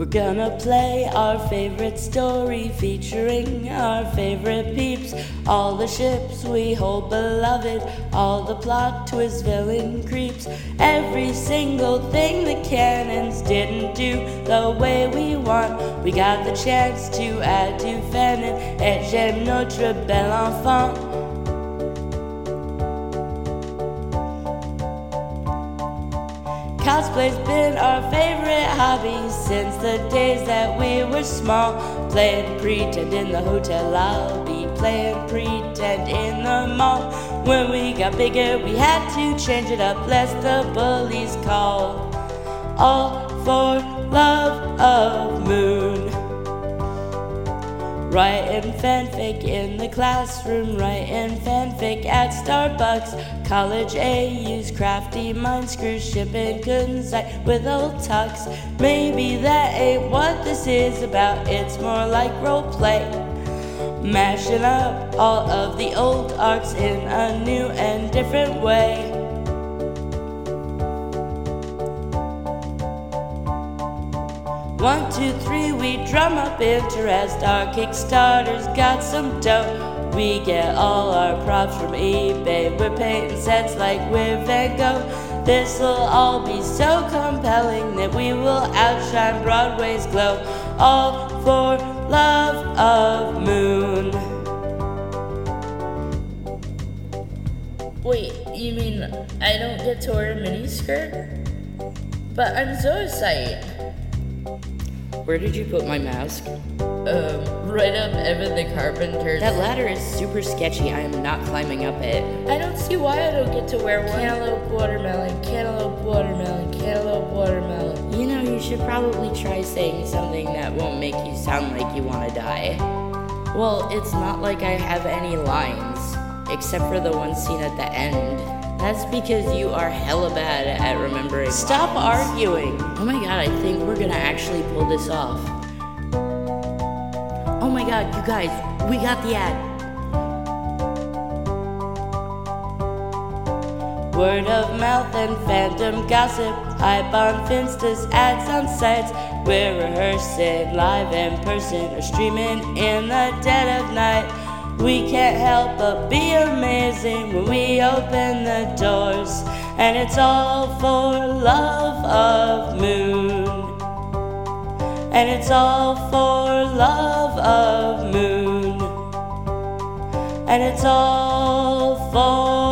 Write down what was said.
We're gonna play our favorite story featuring our favorite peeps. All the ships we hold beloved, all the plot twist villain creeps. Every single thing the canons didn't do the way we want. We got the chance to add to fanon et j'aime notre bel enfant. Cosplay's been our favorite hobby since the days that we were small. Playing pretend in the hotel lobby, playing pretend in the mall. When we got bigger, we had to change it up, lest the bullies call. All for love of moon. Writing fanfic in the classroom, writing fanfic at Starbucks. College A use crafty mind screws, shipping kunzite with old tux. Maybe that ain't what this is about, it's more like roleplay. Mashing up all of the old arts in a new and different way. One, two, three, we drum up interest. Our Kickstarter's got some dough. We get all our props from eBay. We're painting sets like we're Van Gogh. This'll all be so compelling that we will outshine Broadway's glow. All for love of Moon. Wait, you mean I don't get to wear a miniskirt? But I'm so excited. Where did you put my mask? Um, right up Evan the Carpenter's. That ladder is super sketchy. I am not climbing up it. I don't see why I don't get to wear one. Cantaloupe watermelon, cantaloupe watermelon, cantaloupe watermelon. You know, you should probably try saying something that won't make you sound like you want to die. Well, it's not like I have any lines, except for the one scene at the end. That's because you are hella bad at remembering. Stop arguing. Oh my god, I think we're gonna actually pull this off. Oh my god, you guys, we got the ad. Word of mouth and fandom gossip, hype on Finsta's ads on sites. We're rehearsing live in person or streaming in the dead of night. We can't help but be amazing when we open the doors, and it's all for love of moon. And it's all for love of moon. And it's all for